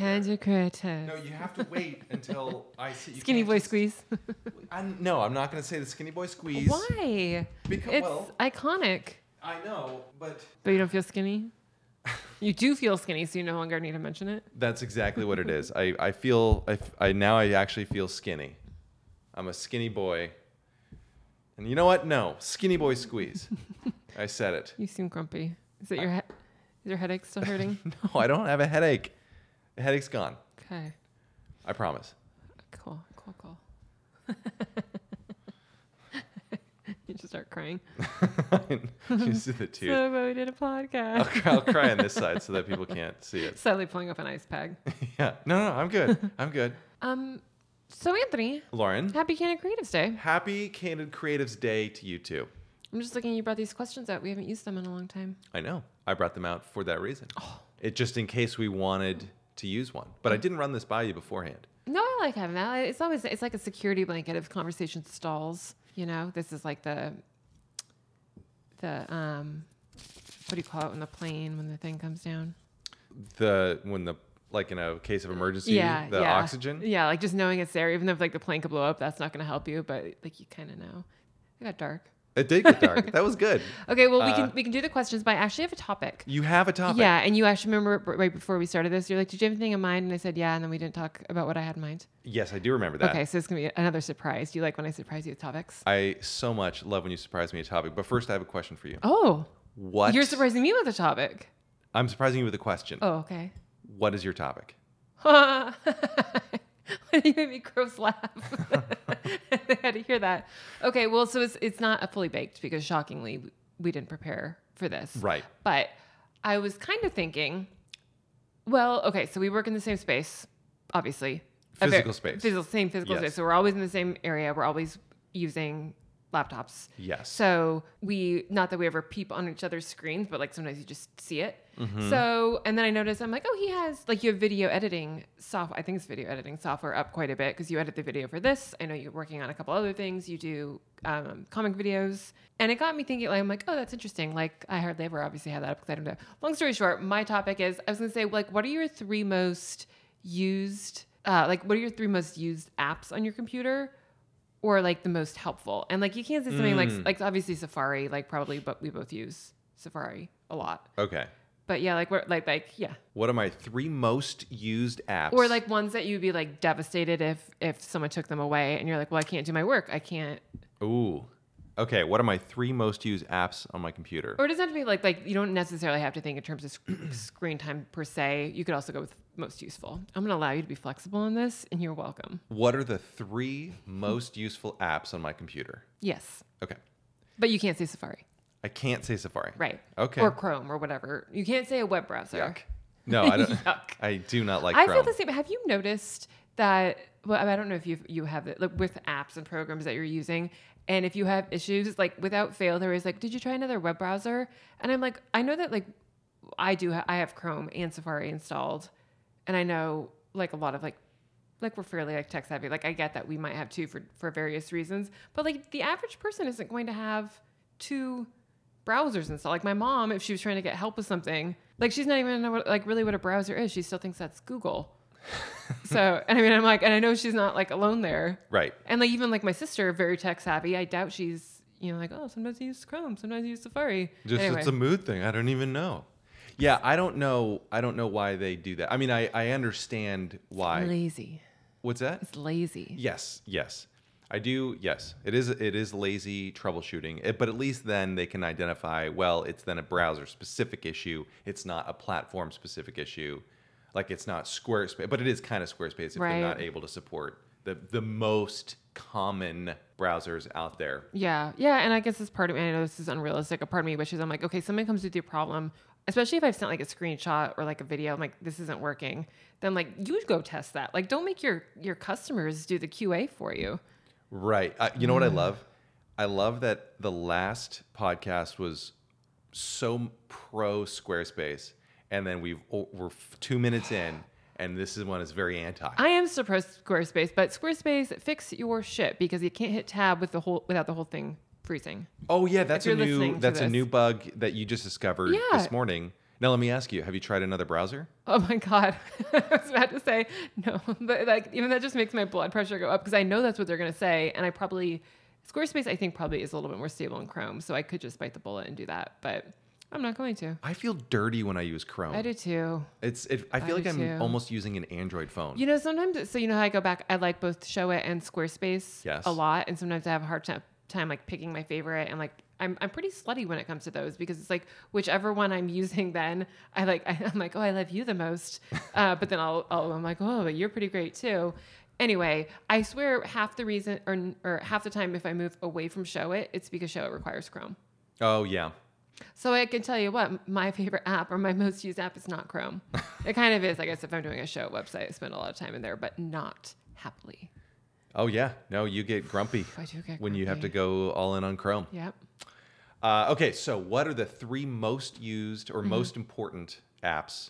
Candid Creative. No, you have to wait until I see. You Skinny boy just- squeeze. I'm, no, I'm not going to say the skinny boy squeeze. Why? Because It's well, iconic. I know, but But you don't feel skinny? you do feel skinny, so you no longer need to mention it. that's exactly what it is. I, I feel I, I now I actually feel skinny. I'm a skinny boy. And you know what? No, skinny boy squeeze. I said it. You seem grumpy. Is it your he- is your headache still hurting? No, I don't have a headache. The headache's gone. okay. I promise. Cool. Cool. Cool. you just start crying. you see the tears. So but we did a I'll, podcast. cry, I'll cry on this side so that people can't see it. Sadly pulling up an ice pack. Yeah. No, no, I'm good. I'm good. Um. So Anthony, Lauren, happy Candid Creatives Day. happy Candid Creatives Day to you too. I'm just looking. You brought these questions out. We haven't used them in a long time. I know. I brought them out for that reason. Oh. It just in case we wanted to use one. But I didn't run this by you beforehand. No, I like having that. It's always it's like a security blanket if conversation stalls. You know, this is like the the um, what do you call it when the plane when the thing comes down? The when the like in a case of emergency, yeah, the yeah. oxygen. Yeah, like just knowing it's there, even if like the plane could blow up, that's not going to help you. But like you kind of know. It got dark. It did get dark. that was good. Okay, well we Uh, can we can do the questions, but I actually have a topic. You have a topic. Yeah, and you actually remember right before we started this, you're like, "Did you have anything in mind?" And I said, "Yeah," and then we didn't talk about what I had in mind. Yes, I do remember that. Okay, so it's gonna be another surprise. Do you like when I surprise you with topics? I so much love when you surprise me with a topic. But first, I have a question for you. Oh, What? you're surprising me with a topic. I'm surprising you with a question. Oh, okay. What is your topic? you made me gross laugh. I had to hear that. Okay, well, so it's it's not a fully baked because shockingly we didn't prepare for this. Right. But I was kind of thinking, well, okay, so we work in the same space, obviously. Physical space. Physical, same physical Yes. space. So we're always in the same area. We're always using laptops. Yes. So we, not that we ever peep on each other's screens, but like sometimes you just see it. Mm-hmm. So, and then I noticed, I'm like, oh, he has, like, you have video editing software. I think it's video editing software up quite a bit because you edit the video for this. I know you're working on a couple other things. You do um, comic videos. And it got me thinking, like, I'm like, oh, that's interesting. Like, I heard Labor obviously had that up because I don't know. Long story short, my topic is I was going to say, like, what are your three most used, uh, like, what are your three most used apps on your computer? Or like the most helpful. And like you can't say something like mm. like obviously Safari, like probably, but we both use Safari a lot. Okay. But yeah, like we're like like yeah, What are my three most used apps? or like ones that you'd be like devastated if if someone took them away, and you're like, well, I can't do my work, I can't. Ooh. Okay. What are my three most used apps on my computer? Or it doesn't have to be like like you don't necessarily have to think in terms of sc- screen time per se. You could also go with most useful. I'm gonna allow you to be flexible on this, and you're welcome. What are the three most useful apps on my computer? Yes, Okay. but you can't say Safari, I can't say Safari. right? Okay. Or Chrome or whatever. You can't say a web browser. Yuck. No, I don't. I do not like I Chrome. feel the same. Have you noticed that? Well, I don't know if you you have it like with apps and programs that you're using, and if you have issues, like without fail, there is like, did you try another web browser? And I'm like, I know that like I do. Ha- I have Chrome and Safari installed, and I know like a lot of like like we're fairly like tech savvy. Like I get that we might have two for for various reasons, but like the average person isn't going to have two browsers installed. Like my mom, if she was trying to get help with something, like she's not even know what, like really what a browser is. She still thinks that's Google. so, and I mean, I'm like, and I know she's not like alone there. right. And like even like my sister, very tech savvy. I doubt she's you know like oh sometimes I use Chrome, sometimes I use Safari. Just anyway, it's a mood thing. I don't even know. Yeah, I don't know. I don't know why they do that. I mean, I I understand why. lazy. What's that? It's lazy. Yes, yes. I do. Yes, it is. It is lazy troubleshooting. It, but at least then they can identify. Well, it's then a browser specific issue. It's not a platform specific issue. Like it's not Squarespace, but it is kind of Squarespace if Right. they're not able to support the the most common browsers out there. Yeah, yeah, and I guess this part of me, I know this is unrealistic. A part of me wishes I'm like, okay, somebody comes with your problem, especially if I've sent like a screenshot or like a video, I'm like, this isn't working. Then like you go test that. Like, don't make your your customers do the QA for you. Right. Uh, you know what I love? I love that the last podcast was so pro Squarespace, and then we've we're two minutes in, and this is one is very anti. I am suppressed Squarespace, but Squarespace fix your shit because you can't hit tab with the whole without the whole thing freezing. oh yeah, that's a new that's a new bug that you just discovered Yeah. this morning. Now, let me ask you: Have you tried another browser? Oh my god, I was about to say no, but like even that just makes my blood pressure go up because I know that's what they're gonna say, and I probably Squarespace I think probably is a little bit more stable in Chrome, so I could just bite the bullet and do that, but I'm not going to. I feel dirty when I use Chrome. I do too. It's. It, I feel I like I'm too. almost using an Android phone. You know, sometimes so you know how I go back. I like both Showit and Squarespace Yes. a lot, and sometimes I have a hard ti- time like picking my favorite. And like I'm I'm pretty slutty when it comes to those because it's like whichever one I'm using, then I like I'm like oh I love you the most, uh, but then I'll, I'll I'm like oh but you're pretty great too. Anyway, I swear half the reason or or half the time if I move away from Showit, it's because Showit requires Chrome. oh yeah. So I can tell you what, my favorite app or my most used app is not Chrome. it kind of is, I guess, if I'm doing a show website, I spend a lot of time in there, but not happily. Oh yeah. No, you get grumpy I do get when you have to go all in on Chrome. Yep. Uh, okay, so what are the three most used Mm-hmm. or most important apps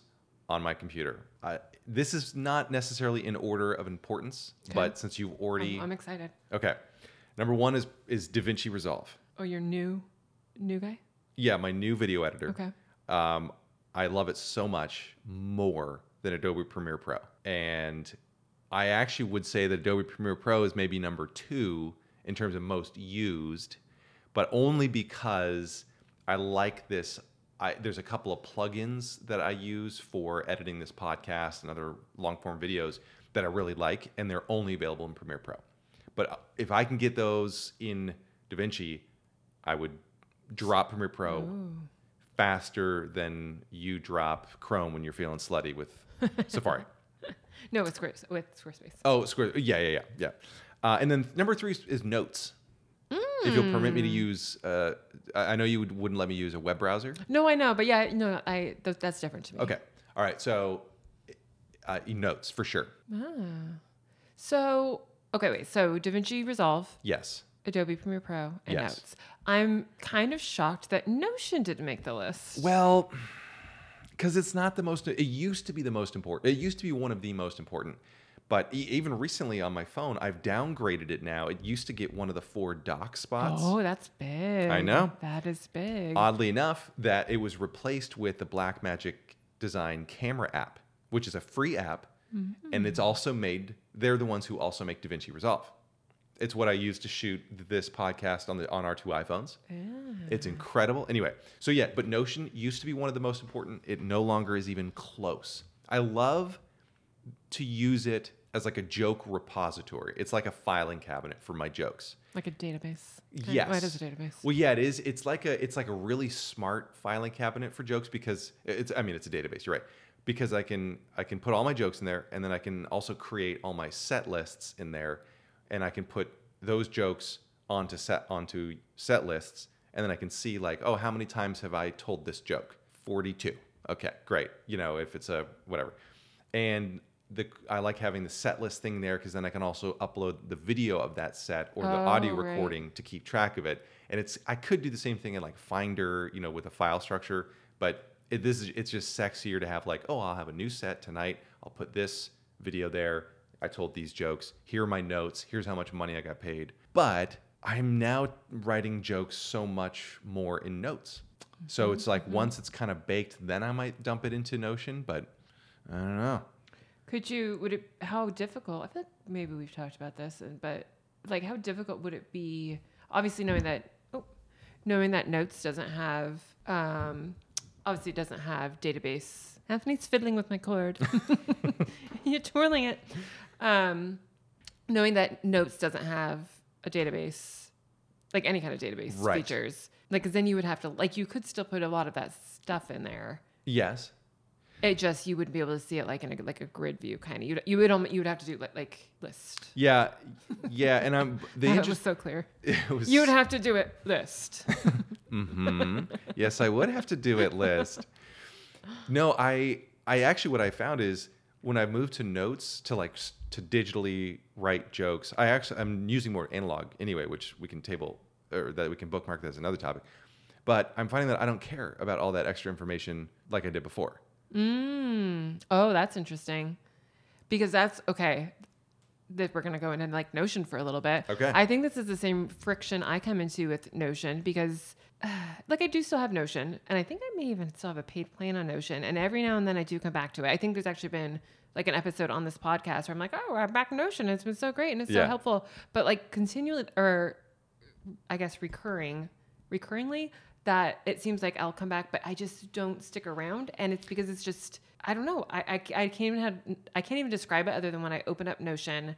on my computer? Uh, this is not necessarily in order of importance, but since you've already I'm, I'm excited. okay, number one is is DaVinci Resolve. Oh, you're new, new guy? Yeah, my new video editor. Okay. Um, I love it so much more than Adobe Premiere Pro, and I actually would say that Adobe Premiere Pro is maybe number two in terms of most used, but only because I like this. I, there's a couple of plugins that I use for editing this podcast and other long form videos that I really like, and they're only available in Premiere Pro. But if I can get those in DaVinci, I would drop Premiere Pro faster than you drop Chrome when you're feeling slutty with Safari. No, it's Squares with Squarespace. Oh, Squarespace. Yeah, yeah, yeah, yeah. Uh, and then number three is, Notes. If you'll permit me to use, uh, I know you would, wouldn't let me use a web browser. No, I know, but yeah, no, I th- that's different to me. Okay. All right. So, uh, Notes for sure. Ah. So, okay, wait. So, DaVinci Resolve, Yes. Adobe Premiere Pro, and Yes. Notes. I'm kind of shocked that Notion didn't make the list. Well, because it's not the most. It used to be the most important. It used to be one of the most important. But e- even recently on my phone, I've downgraded it now. It used to get one of the four dock spots. Oh, that's big. I know. That is big. Oddly enough, that it was replaced with the Blackmagic Design camera app, which is a free app, mm-hmm. and it's also made. They're the ones who also make DaVinci Resolve. It's what I use to shoot this podcast on the on our two iPhones. Ah. It's incredible. Anyway, so yeah, but Notion used to be one of the most important. It no longer is even close. I love to use it as like a joke repository. It's like a filing cabinet for my jokes. Like a database. Yes. Well, it is a database. Well, yeah, it is. It's like a it's like a really smart filing cabinet for jokes because it's I mean it's a database. You're right because I can I can put all my jokes in there and then I can also create all my set lists in there and I can put those jokes onto set onto set lists and then I can see like oh how many times have I told this joke 42 okay great you know if it's a whatever and the I like having the set list thing there because then I can also upload the video of that set or the oh, audio Oh, right. recording to keep track of it. And it's I could do the same thing in like Finder, you know, with a file structure, but it, this is it's just sexier to have like, oh, I'll have a new set tonight. I'll put this video there. I told these jokes. Here are my notes. Here's how much money I got paid. But I'm now writing jokes so much more in notes. So it's like once it's kind of baked, then I might dump it into Notion. But I don't know. Could you, would it, how difficult, I feel like maybe we've talked about this, and- but like how difficult would it be, obviously knowing that, oh, knowing that Notes doesn't have, um, obviously it doesn't have database. Anthony's fiddling with my cord. You're twirling it. Um, knowing that Notes doesn't have a database, like any kind of database Right. features, like 'cause then you would have to, like you could still put a lot of that stuff in there. Yes. It just you wouldn't be able to see it like in a like a grid view kind of. You you would almo- you would have to do like, like list. Yeah. Yeah. And I'm the that interest. was so clear. It was You would have to do it list. hmm yes, I would have to do it list. No, I I actually what I found is when I moved to notes to like to digitally write jokes, I actually I'm using more analog anyway, which we can table or that we can bookmark that as another topic. But I'm finding that I don't care about all that extra information like I did before. mm. Oh, that's interesting. Because that's okay. That we're gonna go into like Notion for a little bit. Okay. I think this is the same friction I come into with Notion because, uh, like, I do still have Notion, and I think I may even still have a paid plan on Notion, and every now and then I do come back to it. I think there's actually been like an episode on this podcast where I'm like, oh, I'm back in Notion. It's been so great and it's so helpful. But like continually, or I guess recurring, recurringly, that it seems like I'll come back, but I just don't stick around, and it's because it's just I don't know. I I, I can't even have I can't even describe it other than when I open up Notion,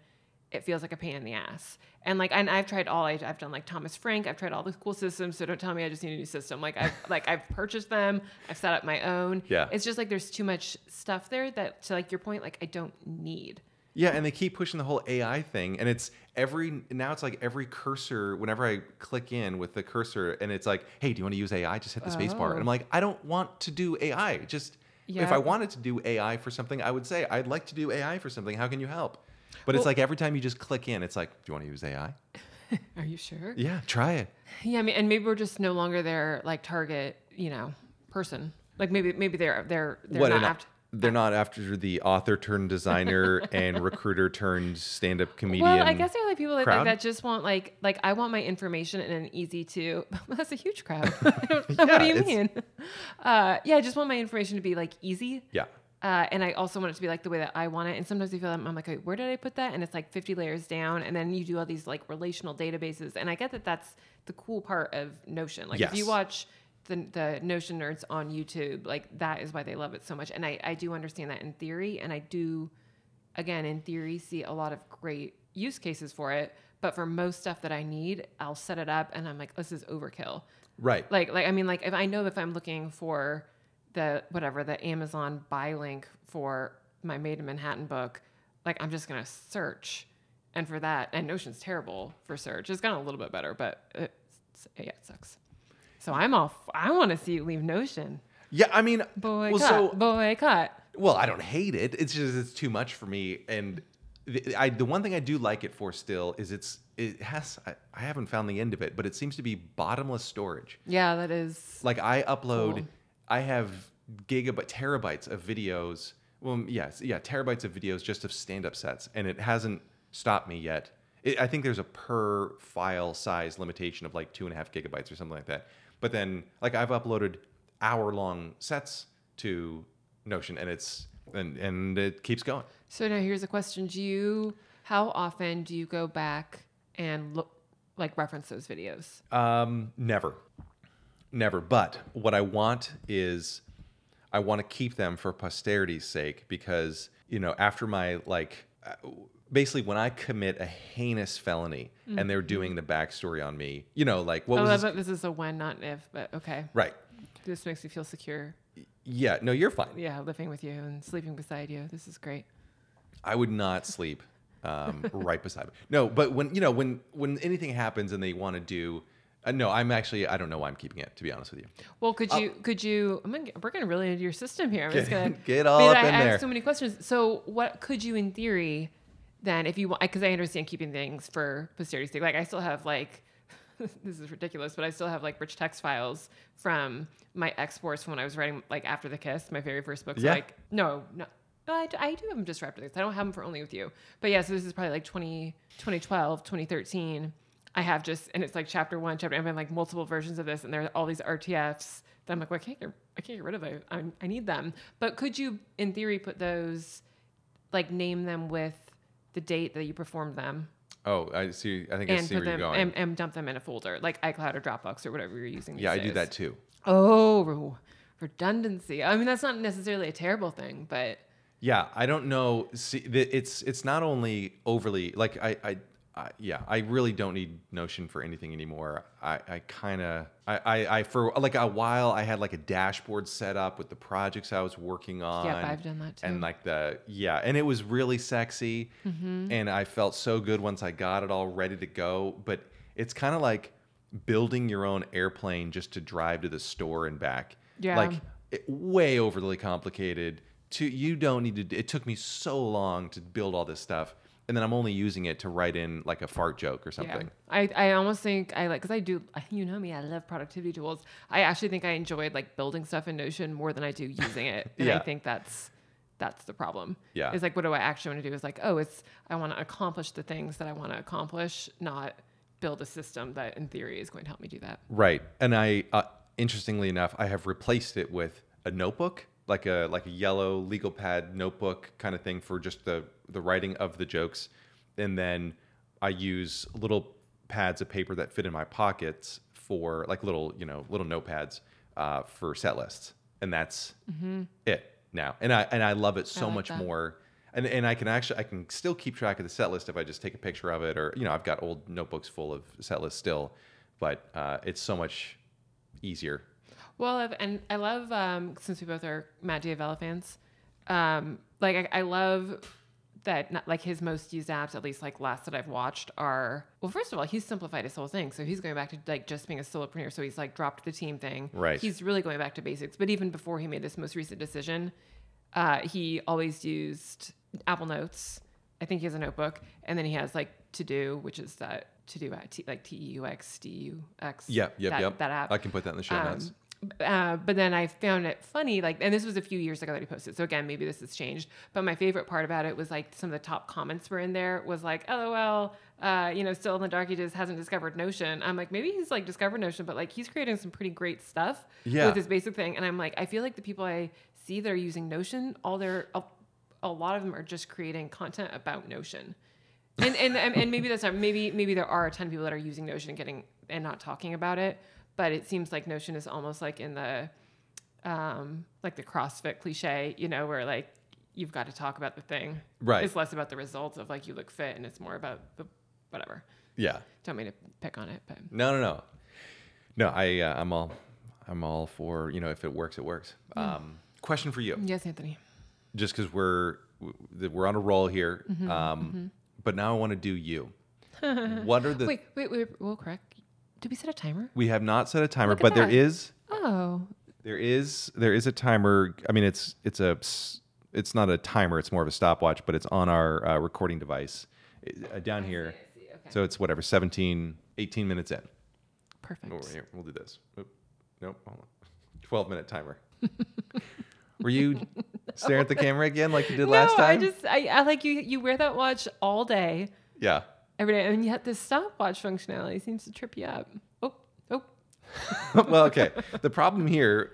it feels like a pain in the ass. And like and I've tried all I, I've done like Thomas Frank. I've tried all the cool systems. So don't tell me I just need a new system. Like I've like I've purchased them. I've set up my own. Yeah. It's just like there's too much stuff there that to like your point like I don't need. Yeah, and they keep pushing the whole AI thing, and it's every now it's like every cursor. Whenever I click in with the cursor, and it's like, "Hey, do you want to use AI? Just hit the space bar." And I'm Oh. like, "I don't want to do AI. Just if I wanted to do AI for something, I would say I'd like to do AI for something. How can you help?" But it's like every time you just click in, it's like, "Do you want to use AI?" Are you sure? Yeah, try it. Yeah, I mean, and maybe we're just no longer their like target, you know, person. Like maybe maybe they're they're they're what? not after. They're not after the author turned designer and recruiter turned stand-up comedian. Well, I guess there are like people that, like, that just want like like I want my information in an easy to. That's a huge crowd. Don't what do you mean? Uh, yeah, I just want my information to be like easy. Yeah. Uh, and I also want it to be like the way that I want it. And sometimes I feel I'm, I'm like, wait, where did I put that? And it's like 50 layers down. And then you do all these like relational databases. And I get that that's the cool part of Notion. Like if you watch the, the Notion nerds on YouTube, like that is why they love it so much. And I, I do understand that in theory. And I do, again, in theory, see a lot of great use cases for it. But for most stuff that I need, I'll set it up and I'm like, this is overkill Right. like like i mean like if i know if i'm looking for the whatever the amazon buy link for my made in manhattan book like i'm just gonna search and for that and notion's terrible for search it's gotten a little bit better but it's, yeah it sucks so i'm all f- i want to see you leave notion Yeah, I mean, boycott well, so boycott Well, I don't hate it. It's just it's too much for me. And the, I, the one thing I do like it for still is it's it has I, I haven't found the end of it, but it seems to be bottomless storage. yeah that is Like I upload, Cool. I have gigabyte terabytes of videos. Well, yes, yeah, terabytes of videos just of stand-up sets, and it hasn't stopped me yet. It, I think there's a per file size limitation of like two and a half gigabytes or something like that. But then, like I've uploaded hour-long sets to Notion, and it's and and it keeps going. so now here's a question do you how often do you go back and look like reference those videos Um, never, never. But what I want is, I want to keep them for posterity's sake because you know after my like, uh, basically when I commit a heinous felony and they're doing the backstory on me, you know, like what oh, was I this? this is a when, not an if, but okay. right? This makes me feel secure. Yeah, no, you're fine. Yeah, living with you and sleeping beside you. This is great. I would not sleep um, right beside me. No, but when you know when when anything happens and they want to do. Uh, no, I'm actually I don't know why I'm keeping it to be honest with you. Well, could you could you? I'm gonna, we're gonna really into your system here. I'm just Get- gonna get all up I, in I there. have so many questions. So, what could you, in theory, then, if you want? Because I understand keeping things for posterity's sake. Like, I still have like. this is ridiculous, but I still have like rich text files from my exports from when I was writing like After the Kiss, my very first book. So Yeah. like, no, no, no I, do- I do have them just for After the Kiss. I don't have them for Only With You. But yeah, so this is probably like 20, 2012, 2013. I have just, and it's like chapter one, chapter, I've been like multiple versions of this, and there are all these RTFs that I'm like, well, I can't get, I can't get rid of it. I, I need them. But could you, in theory, put those, like, name them with the date that you performed them, Oh, I see. I think I and see put where you're going. and, and dump them in a folder, like iCloud or Dropbox or whatever you're using. yeah, I do days? that too. Oh, redundancy. I mean, that's not necessarily a terrible thing, but Yeah, I don't know. See, it's it's not only overly like I I, I yeah, I really don't need Notion for anything anymore. I I kind of I, I I for like a while I had like a dashboard set up with the projects I was working on. Yep, I've done that too. And like the yeah, and it was really sexy, Mm-hmm. and I felt so good once I got it all ready to go. But it's kind of like building your own airplane just to drive to the store and back. Yeah. Like it, way overly complicated. To you don't need to. It took me so long to build all this stuff, and then I'm only using it to write in like a fart joke or something. Yeah. I, I almost think I like because I do you know me I love productivity tools. I actually think I enjoyed like building stuff in Notion more than I do using it, and I think that's that's the problem. Yeah. It's like, what do I actually want to do? Is like, oh, it's I want to accomplish the things that I want to accomplish, not build a system that in theory is going to help me do that. Right. And I, uh, interestingly enough, I have replaced it with a notebook, like a like a yellow legal pad notebook kind of thing for just the the writing of the jokes, and then I use little pads of paper that fit in my pockets for like little you know little notepads uh, for set lists, and that's it now. And I and I love it so like much that. more. And, and I can actually I can still keep track of the set list if I just take a picture of it or you know I've got old notebooks full of set lists still, but uh, it's so much easier. Well, I've, and I love um, since we both are Matt D'Avella fans. Um, like I, I love that not, like his most used apps, at least like last that I've watched, are well. First of all, he's simplified his whole thing, so he's going back to like just being a solopreneur. So he's like dropped the team thing. Right. He's really going back to basics. But even before he made this most recent decision, uh, he always used Apple Notes. I think he has a notebook, and then he has like TeuxDeux, which is that TeuxDeux T, like T E U X D U X. Yep, yep, that, yep. That app. I can put that in the show notes. Uh, but then I found it funny, like, and this was a few years ago that he posted. So again, maybe this has changed. But my favorite part about it was like some of the top comments were in there was like, "LOL, uh, you know, still in the dark. He just hasn't discovered Notion." I'm like, maybe he's like discovered Notion, but like he's creating some pretty great stuff Yeah. with this basic thing. And I'm like, I feel like the people I see that are using Notion, all their a, a lot of them are just creating content about Notion. and, and and and maybe that's not maybe maybe there are a ton of people that are using Notion and getting and not talking about it, but it seems like Notion is almost like in the um like the CrossFit cliche, you know, where like you've got to talk about the thing. Right. It's less about the results of like you look fit and it's more about the whatever. Yeah. Don't mean to pick on it, but No, no, no. No, I uh, I'm all I'm all for, you know, if it works, it works. Um, question for you. yes, Anthony. Just cuz we're we're on a roll here. Mm-hmm, um, but now I want to do you. what are the Wait, wait, wait, real quick. Did we set a timer? We have not set a timer, Look at but there that. is Oh, there is there is a timer. I mean, it's it's a it's not a timer. It's more of a stopwatch, but it's on our uh, recording device uh, down here. So it's whatever 17, 18 minutes in. perfect. Oh, here, we'll do this. Oop. Nope. hold on. 12 minute timer. Were you staring at the camera again like you did last no, time? I just I, I like you. You wear that watch all day, yeah. Every day, and yet this stopwatch functionality seems to trip you up. Oh, oh, well, okay. The problem here,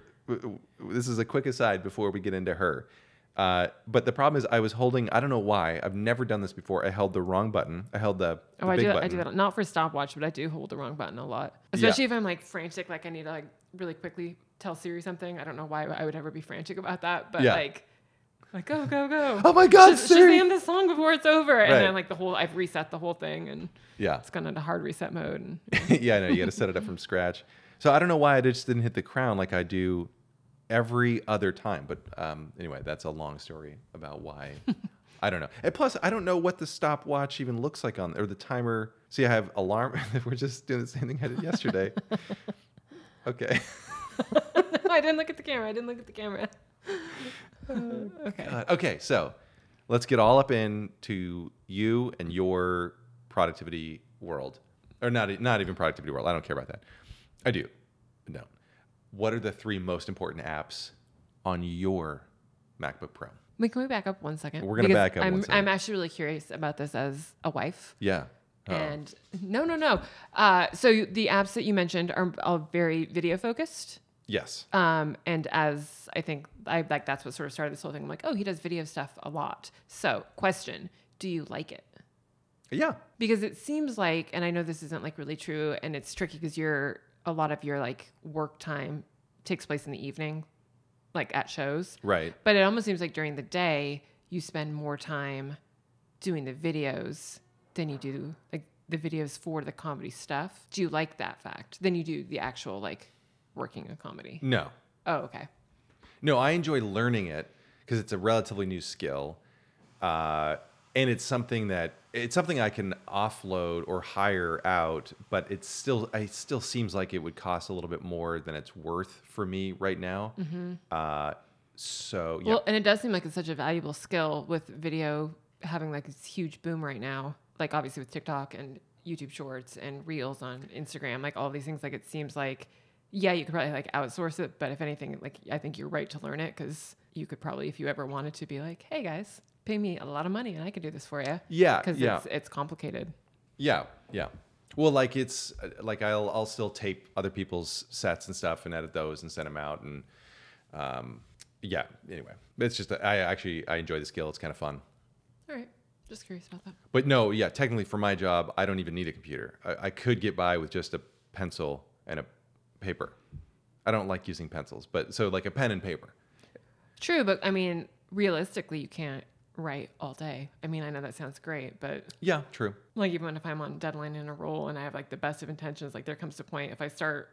this is a quick aside before we get into her. Uh, but the problem is, I was holding. I don't know why. I've never done this before. I held the wrong button. I held the, the oh, I do. button. I do that not for stopwatch, but I do hold the wrong button a lot, especially if I'm like frantic, like I need to like really quickly tell Siri something. I don't know why I would ever be frantic about that, but Yeah. like, like go go go. Oh my God, Sh- Siri! Shazam this song before it's over, and then like the whole I've reset the whole thing, and Yeah. it's gone into hard reset mode. And yeah, I know. You got to set it up from scratch. So I don't know why I just didn't hit the crown like I do every other time. But um, anyway, that's a long story about why. I don't know. And plus, I don't know what the stopwatch even looks like on or the timer. See, I have alarm. We're just doing the same thing I did yesterday. okay. I didn't look at the camera. I didn't look at the camera. okay. God. Okay, so let's get all up into you and your productivity world, or not not even productivity world. I don't care about that. I do. No. What are the three most important apps on your MacBook Pro? Wait, can we back up one second? We're gonna Because back up I'm. I'm actually really curious about this as a wife. Yeah. Oh. And no, no, no. Uh, so the apps that you mentioned are all very video focused. Yes. Um, and as I think I like that's what sort of started this whole thing. I'm like, oh, he does video stuff a lot. So, question: Do you like it? Yeah. Because it seems like, and I know this isn't like really true, and it's tricky because you're a lot of your like work time takes place in the evening, like at shows. Right. But it almost seems like during the day you spend more time doing the videos than you do like the videos for the comedy stuff. Do you like that fact? Than you do the actual like working a comedy. No. Oh, okay. No, I enjoy learning it because it's a relatively new skill, uh, and it's something that it's something I can offload or hire out. But it's still, it still seems like it would cost a little bit more than it's worth for me right now. Uh, so yeah, Well, and it does seem like it's such a valuable skill with video having like this huge boom right now. Like obviously with TikTok and YouTube Shorts and Reels on Instagram, like all these things. Like it seems like, yeah, you could probably like outsource it, but if anything, like I think you're right to learn it because you could probably, if you ever wanted to, be like, "Hey guys, pay me a lot of money and I can do this for you." Yeah, because yeah. it's it's complicated. Yeah, yeah. Well, like it's like I'll I'll still tape other people's sets and stuff and edit those and send them out and um yeah. Anyway, it's just I actually I enjoy the skill. It's kind of fun. All right, just curious about that. But no, yeah. Technically, for my job, I don't even need a computer. I, I could get by with just a pencil and a paper. I don't like using pencils, but so like a pen and paper. True, but I mean, realistically, you can't write all day. I mean, I know that sounds great, but Yeah, true. like even if I'm on deadline in a role and I have like the best of intentions, like there comes a point if I start,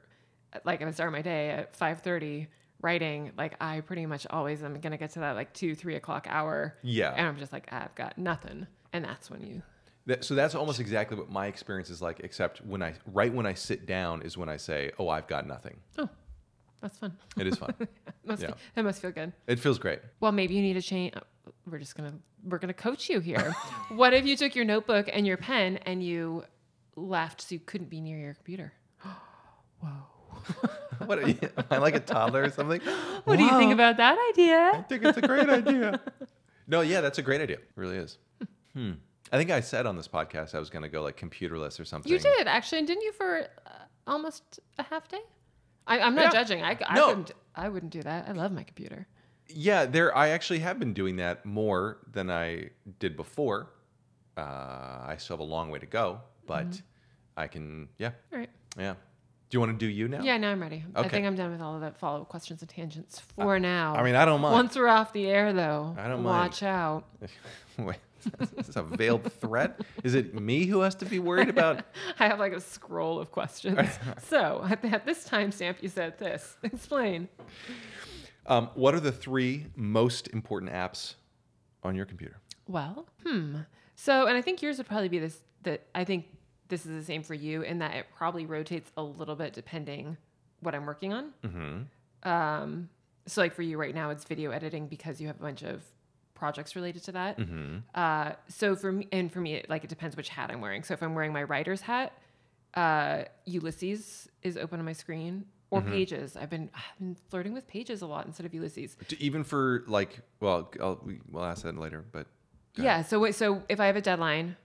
like if I start my day at five thirty writing, like I pretty much always am gonna get to that like two three o'clock hour, Yeah. and I'm just like ah, I've got nothing, and that's when you That, so that's almost exactly what my experience is like, except when I right when I sit down is when I say, "Oh, I've got nothing." oh, that's fun. It is fun. must Yeah. be, that must feel good. it feels great. Well, maybe you need to change. We're just gonna we're gonna coach you here. what if you took your notebook and your pen and you left so you couldn't be near your computer? Whoa. What are you, am I like a toddler or something? What do you think about that idea? I think it's a great idea. No, yeah, that's a great idea. It really is. Hmm. I think I said on this podcast I was going to go like computerless or something. You did actually, didn't you? For uh, almost a half day. I, I'm not Yeah. judging. I, I No. wouldn't. I wouldn't do that. I love my computer. Yeah, there. I actually have been doing that more than I did before. Uh, I still have a long way to go, but Mm-hmm. I can. Yeah, All right. yeah. Do you want to do you now? Yeah, now I'm ready. Okay. I think I'm done with all of the follow up questions and tangents for now. I mean, I don't mind. once we're off the air, though, I don't mind. watch out. Wait, is this a veiled threat? Is it me who has to be worried about? I have like a scroll of questions. so at, at this timestamp, you said this. Explain. Um, what are the three most important apps on your computer? Well, hmm. So, and I think yours would probably be this. That I think this is the same for you in that it probably rotates a little bit depending what I'm working on. Mm-hmm. Um, so, like for you right now, it's video editing because you have a bunch of projects related to that. Mm-hmm. Uh, so for me, and for me, it, like it depends which hat I'm wearing. So if I'm wearing my writer's hat, uh, Ulysses is open on my screen, or Mm-hmm. Pages. I've been I've been flirting with Pages a lot instead of Ulysses. Even for like, well, I'll, we, we'll ask that later, but Yeah. So wait, so if I have a deadline,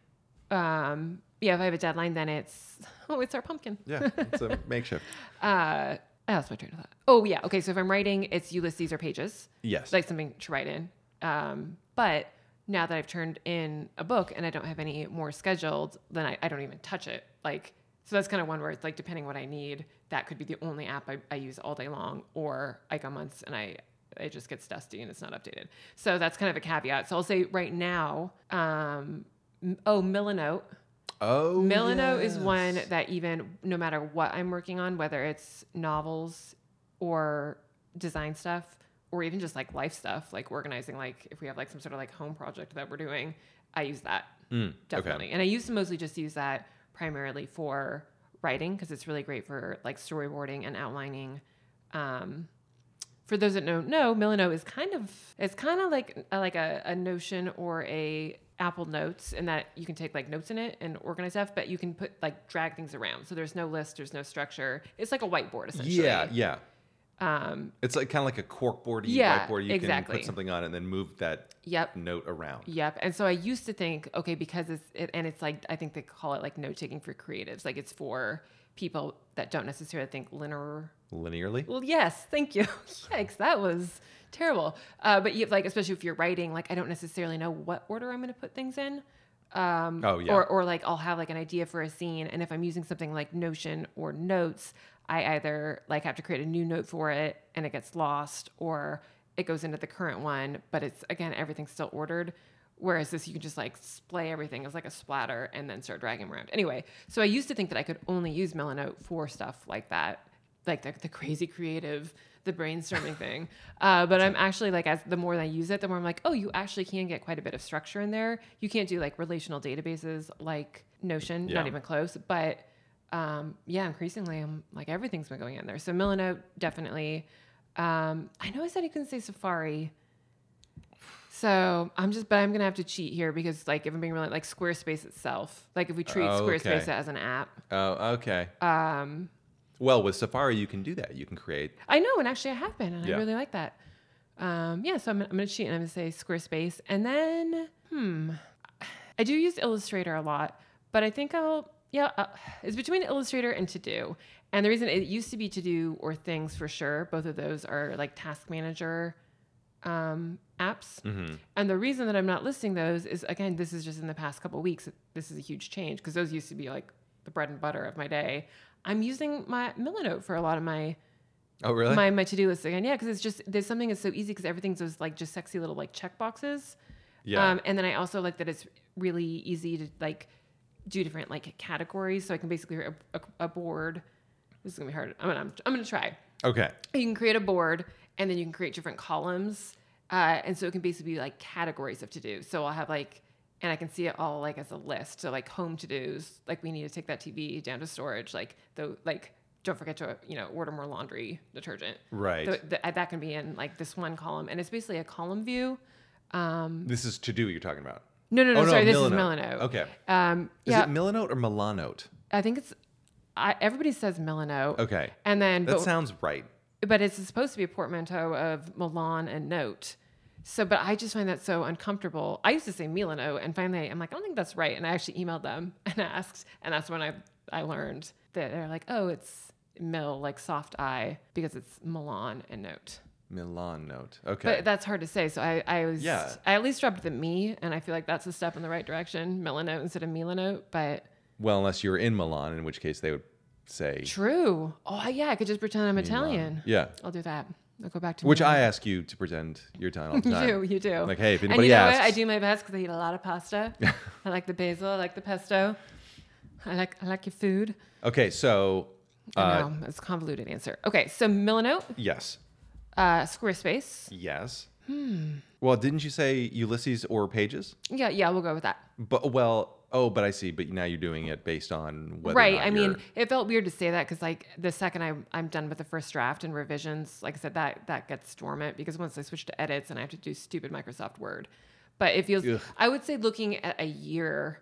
um, yeah, if I have a deadline, then it's oh, it's our pumpkin. yeah, it's a makeshift. Uh, I lost my train of thought. Oh yeah. Okay. So if I'm writing, it's Ulysses or Pages. Yes. like something to write in. Um, but now that I've turned in a book and I don't have any more scheduled, then I, I don't even touch it. Like, so that's kind of one where it's like, depending what I need, that could be the only app I, I use all day long, or I go months and I, it just gets dusty and it's not updated. So that's kind of a caveat. So I'll say right now, um, oh, Milanote. oh, Milanote is one that even no matter what I'm working on, whether it's novels or design stuff, or even just like life stuff, like organizing, like if we have like some sort of like home project that we're doing, I use that Mm, okay. definitely. And I used to mostly just use that primarily for writing because it's really great for like storyboarding and outlining. Um, for those that don't know, Milano is kind of it's kind of like a, like a, a Notion or a Apple Notes in that you can take like notes in it and organize stuff, but you can put like drag things around. So there's no list, there's no structure. It's like a whiteboard essentially. Yeah, yeah. Um, It's like kind of like a corkboardy Yeah, whiteboard. You can put something on it and then move that yep. note around. Yep. And so I used to think, okay, because it's it, and it's like I think they call it like note taking for creatives, like it's for people that don't necessarily think linear. Linearly? Well, yes, thank you. Yikes, that was terrible. Uh, but you like, especially if you're writing, like I don't necessarily know what order I'm going to put things in. Um, Oh, yeah. Or or like I'll have like an idea for a scene, and if I'm using something like Notion or Notes, I either like have to create a new note for it, and it gets lost, or it goes into the current one, but it's again everything's still ordered. Whereas this, you can just like splay everything as like a splatter and then start dragging around. Anyway, so I used to think that I could only use Milanote for stuff like that, like the, the crazy creative, the brainstorming thing. Uh, but I'm actually like, as the more I use it, the more I'm like, oh, you actually can get quite a bit of structure in there. You can't do like relational databases like Notion, not even close. But um, yeah, increasingly, I'm like everything's been going in there. So Milanote definitely. Um, I know I said you couldn't say Safari. So I'm just, but I'm gonna have to cheat here because, like, if I'm being really like Squarespace itself, like if we treat Oh, Squarespace as an app, Oh, okay. um, Well, with Safari, you can do that. You can create. I know, and actually I have been, and Yeah. I really like that. um, yeah, so I'm, I'm going to cheat and I'm going to say Squarespace. And then, hmm, I do use Illustrator a lot, but I think I'll, yeah, uh, it's between Illustrator and TeuxDeux. And the reason it used to be TeuxDeux or Things for sure, both of those are like task manager um, apps. Mm-hmm. And the reason that I'm not listing those is again, this is just in the past couple weeks. This is a huge change because those used to be like the bread and butter of my day. I'm using my Milanote for a lot of my Oh, really? my my to do list again. Yeah, because it's just there's something that's so easy because everything's those like just sexy little like check boxes. yeah. Um, and then I also like that it's really easy to like do different like categories. So I can basically create a, a, a board. This is gonna be hard. I'm gonna I'm gonna try. okay. You can create a board and then you can create different columns. Uh, and so it can basically be like categories of to do. So I'll have like, and I can see it all like as a list. So like home to dos, like we need to take that TV down to storage. Like the like don't forget to you know order more laundry detergent. Right. So th- that can be in like this one column, and it's basically a column view. Um, This is to do you're talking about. No, no, no, oh, no, sorry, this is Milanote. Okay. Um, Is yeah, it Milanote or Milanote? I think it's. I, everybody says Milanote. Okay. And then, That but, sounds right. but it's supposed to be a portmanteau of Milan and note. So, but I just find that so uncomfortable. I used to say Milano, and finally I'm like, I don't think that's right. And I actually emailed them and asked, and that's when I I learned that they're like, oh, it's Mil, like soft I, because it's Milan and note. Milan note. Okay. But that's hard to say. So I, I was, Yeah. I at least dropped the me, and I feel like that's a step in the right direction, Milanote instead of Milanote. But well, unless you're in Milan, in which case they would say true. Oh yeah, I could just pretend I'm Italian. Yeah. I'll do that. I'll go back to Which Milan. I ask you to pretend you're Italian all the You time. do, you do. Like, hey, if and anybody you know what? I do my best because I eat a lot of pasta. I like the basil. I like the pesto. I like I like your food. Okay, so I uh, know it's a convoluted answer. Okay, so Milanote, yes, uh, Squarespace. yes. Hmm. Well, didn't you say Ulysses or Pages? Yeah, yeah, we'll go with that. But well, oh, but I see. But now you're doing it based on whether right. I mean, it felt weird to say that because like the second I I'm done with the first draft and revisions, like I said, that that gets dormant because once I switch to edits and I have to do stupid Microsoft Word. But it feels. Ugh. I would say looking at a year,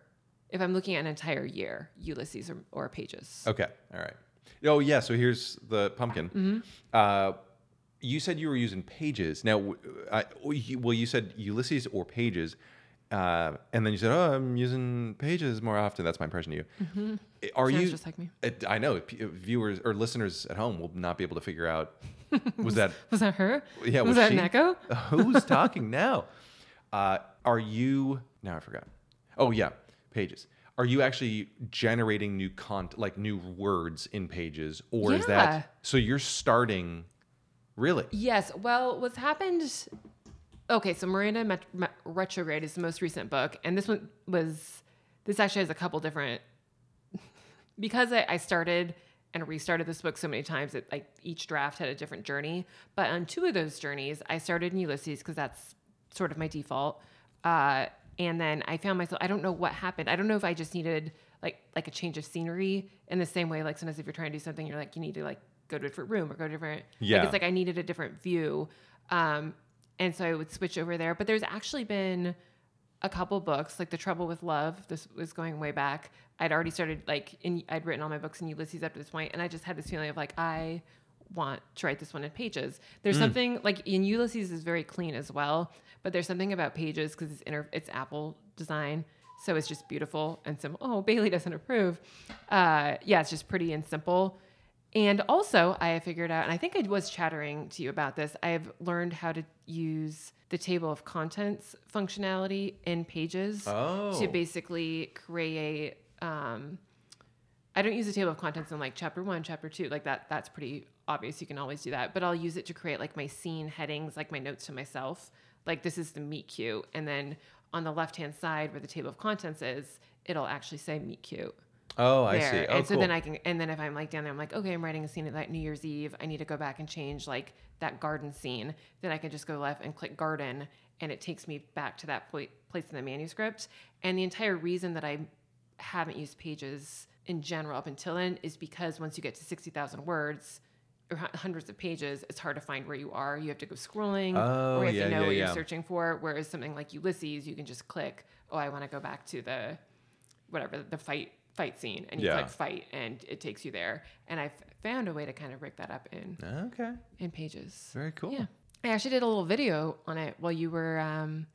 if I'm looking at an entire year, Ulysses or, or Pages. okay, all right. Oh yeah. So here's the pumpkin. Mm-hmm. Uh, you said you were using Pages. Now, I, well, you said Ulysses or Pages. Uh, and then you said, "Oh, I'm using Pages more often." That's my impression of you. Are Mm-hmm. Sounds you just like me. It, I know p- viewers or listeners at home will not be able to figure out. Was that Was that her? Yeah, Was, was that she? an echo? who's talking now? Uh, are you now? I forgot. Oh yeah, Pages. Are you actually generating new content, like new words in Pages, or is that so? You're starting, really? Yes. Well, what's happened? Okay, so Miranda Met- Met- Retrograde is the most recent book, and this one was. This actually has a couple different. because I, I started and restarted this book so many times that like each draft had a different journey. But on two of those journeys, I started in Ulysses because that's sort of my default. Uh, and then I found myself. I don't know what happened. I don't know if I just needed like like a change of scenery in the same way. Like sometimes if you're trying to do something, you're like you need to like go to a different room or go to a different. Like Yeah. it's like I needed a different view. Um, and so I would switch over there. But there's actually been a couple books, like The Trouble with Love. This was going way back. I'd already started like in I'd written all my books in Ulysses up to this point, and I just had this feeling of like I want to write this one in pages. There's Mm. something like in Ulysses is very clean as well, but there's something about pages because it's inter- it's Apple design, so it's just beautiful and simple. Oh, Bailey doesn't approve. Uh, yeah, it's just pretty and simple. And also, I have figured out, and I think I was chattering to you about this. I've learned how to use the table of contents functionality in Pages Oh. to basically create. Um, I don't use the table of contents in like chapter one, chapter two, like that. That's pretty obvious. You can always do that. But I'll use it to create like my scene headings, like my notes to myself. Like this is the meet cute, and then on the left hand side where the table of contents is, it'll actually say meet cute Oh, I see. Oh, and so cool. then I can, and then if I'm like down there, I'm like, okay, I'm writing a scene at that New Year's Eve. I need to go back and change like that garden scene. Then I can just go left and click garden, and it takes me back to that pla- place in the manuscript. And the entire reason that I haven't used pages in general up until then is because once you get to 60,000 words hundreds of pages, it's hard to find where you are. You have to go scrolling, Oh, or you have yeah, to know yeah, what yeah. you're searching for. Whereas something like Ulysses, you can just click, oh, I want to go back to the whatever the fight fight scene and you click fight and it takes you there and i've found a way to kind of break that up in Okay. in pages Very cool. yeah I actually did a little video on it while you were, um,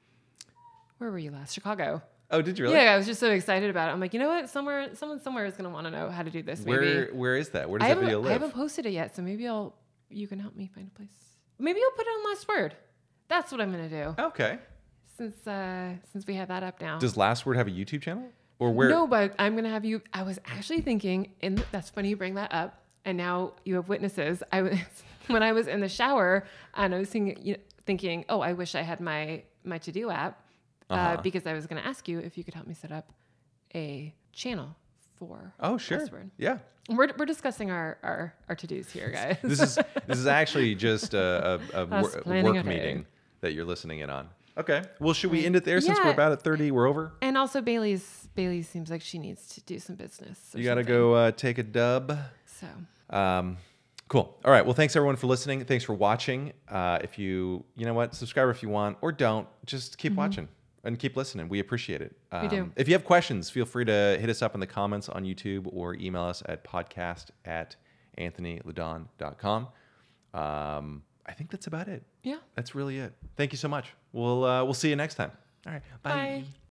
where were you last? Chicago. Oh, did you really? Yeah, I was just so excited about it. I'm like, you know what? Somewhere, someone somewhere is gonna want to know how to do this. Maybe. Where where is that? Where does I that video I haven't posted it yet, so maybe I'll. You can help me find a place. Maybe I'll put it on Last Word. That's what I'm gonna do. Okay. Since uh, since we have that up now. Does Last Word have a YouTube channel? Or where? No, but I'm gonna have you. I was actually thinking, and that's funny you bring that up. And now you have witnesses. I was when I was in the shower and I was thinking, you know, thinking, oh, I wish I had my my to do app uh, Uh-huh. because I was gonna ask you if you could help me set up a channel for. Oh, sure. Westward. Yeah. We're we're discussing our our our to dos here, guys. This is this is actually just a, a, a wor- work ahead. meeting that you're listening in on. Okay. Well, should we end it there since we're about at 30? We're over. and also Bailey's Bailey seems like she needs to do some business. or You got to something. go uh, take a dub. So Um, cool. All right. Well, thanks everyone for listening. Thanks for watching. Uh, if you, you know what, subscribe if you want, or don't. Just keep watching and keep listening. We appreciate it. Um. We do. If you have questions, feel free to hit us up in the comments on YouTube or email us at podcast at anthonyledon.com. Um, I think that's about it. yeah. That's really it. Thank you so much. We'll uh, we'll see you next time. All right. Bye.